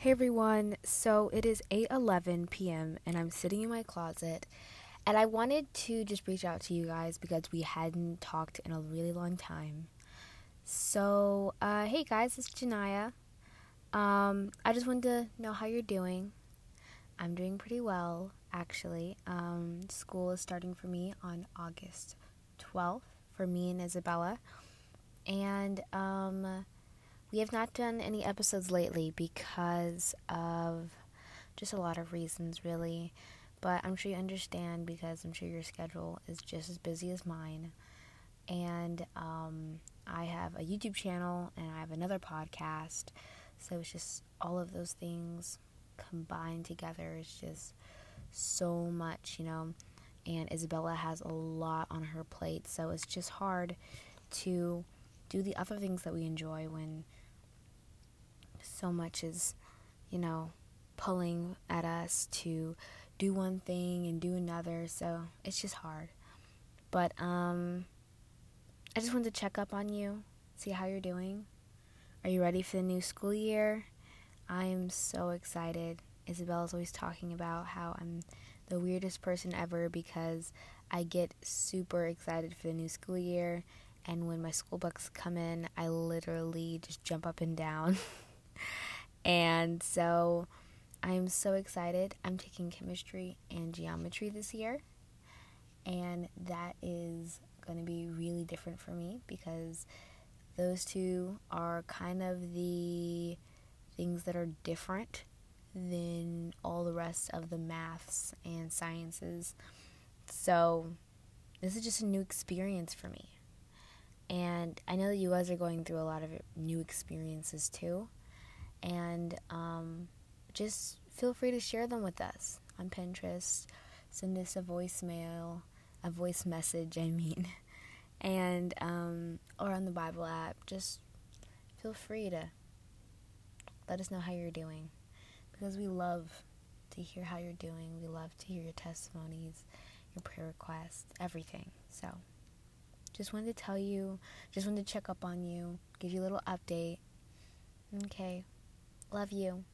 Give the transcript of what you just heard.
Hey everyone. So it is 8:11 p.m. and I'm sitting in my closet and I wanted to just reach out to you guys because we hadn't talked in a really long time. So, uh, hey guys, it's Janiya. Um, I just wanted to know how you're doing. I'm doing pretty well, actually. Um, school is starting for me on August 12th for me and Isabella. And um we have not done any episodes lately because of just a lot of reasons, really. But I'm sure you understand because I'm sure your schedule is just as busy as mine. And um, I have a YouTube channel and I have another podcast. So it's just all of those things combined together. It's just so much, you know. And Isabella has a lot on her plate. So it's just hard to do the other things that we enjoy when so much is, you know, pulling at us to do one thing and do another. So it's just hard. But um, I just wanted to check up on you, see how you're doing. Are you ready for the new school year? I am so excited. Isabella's always talking about how I'm the weirdest person ever because I get super excited for the new school year. And when my school books come in, I literally just jump up and down. and so I'm so excited. I'm taking chemistry and geometry this year. And that is going to be really different for me because those two are kind of the things that are different than all the rest of the maths and sciences. So, this is just a new experience for me. And I know that you guys are going through a lot of new experiences too and um, just feel free to share them with us on Pinterest. Send us a voicemail, a voice message, I mean, and um, or on the Bible app. Just feel free to let us know how you're doing because we love to hear how you're doing. We love to hear your testimonies, your prayer requests, everything. So, just wanted to tell you, just wanted to check up on you, give you a little update. Okay. Love you.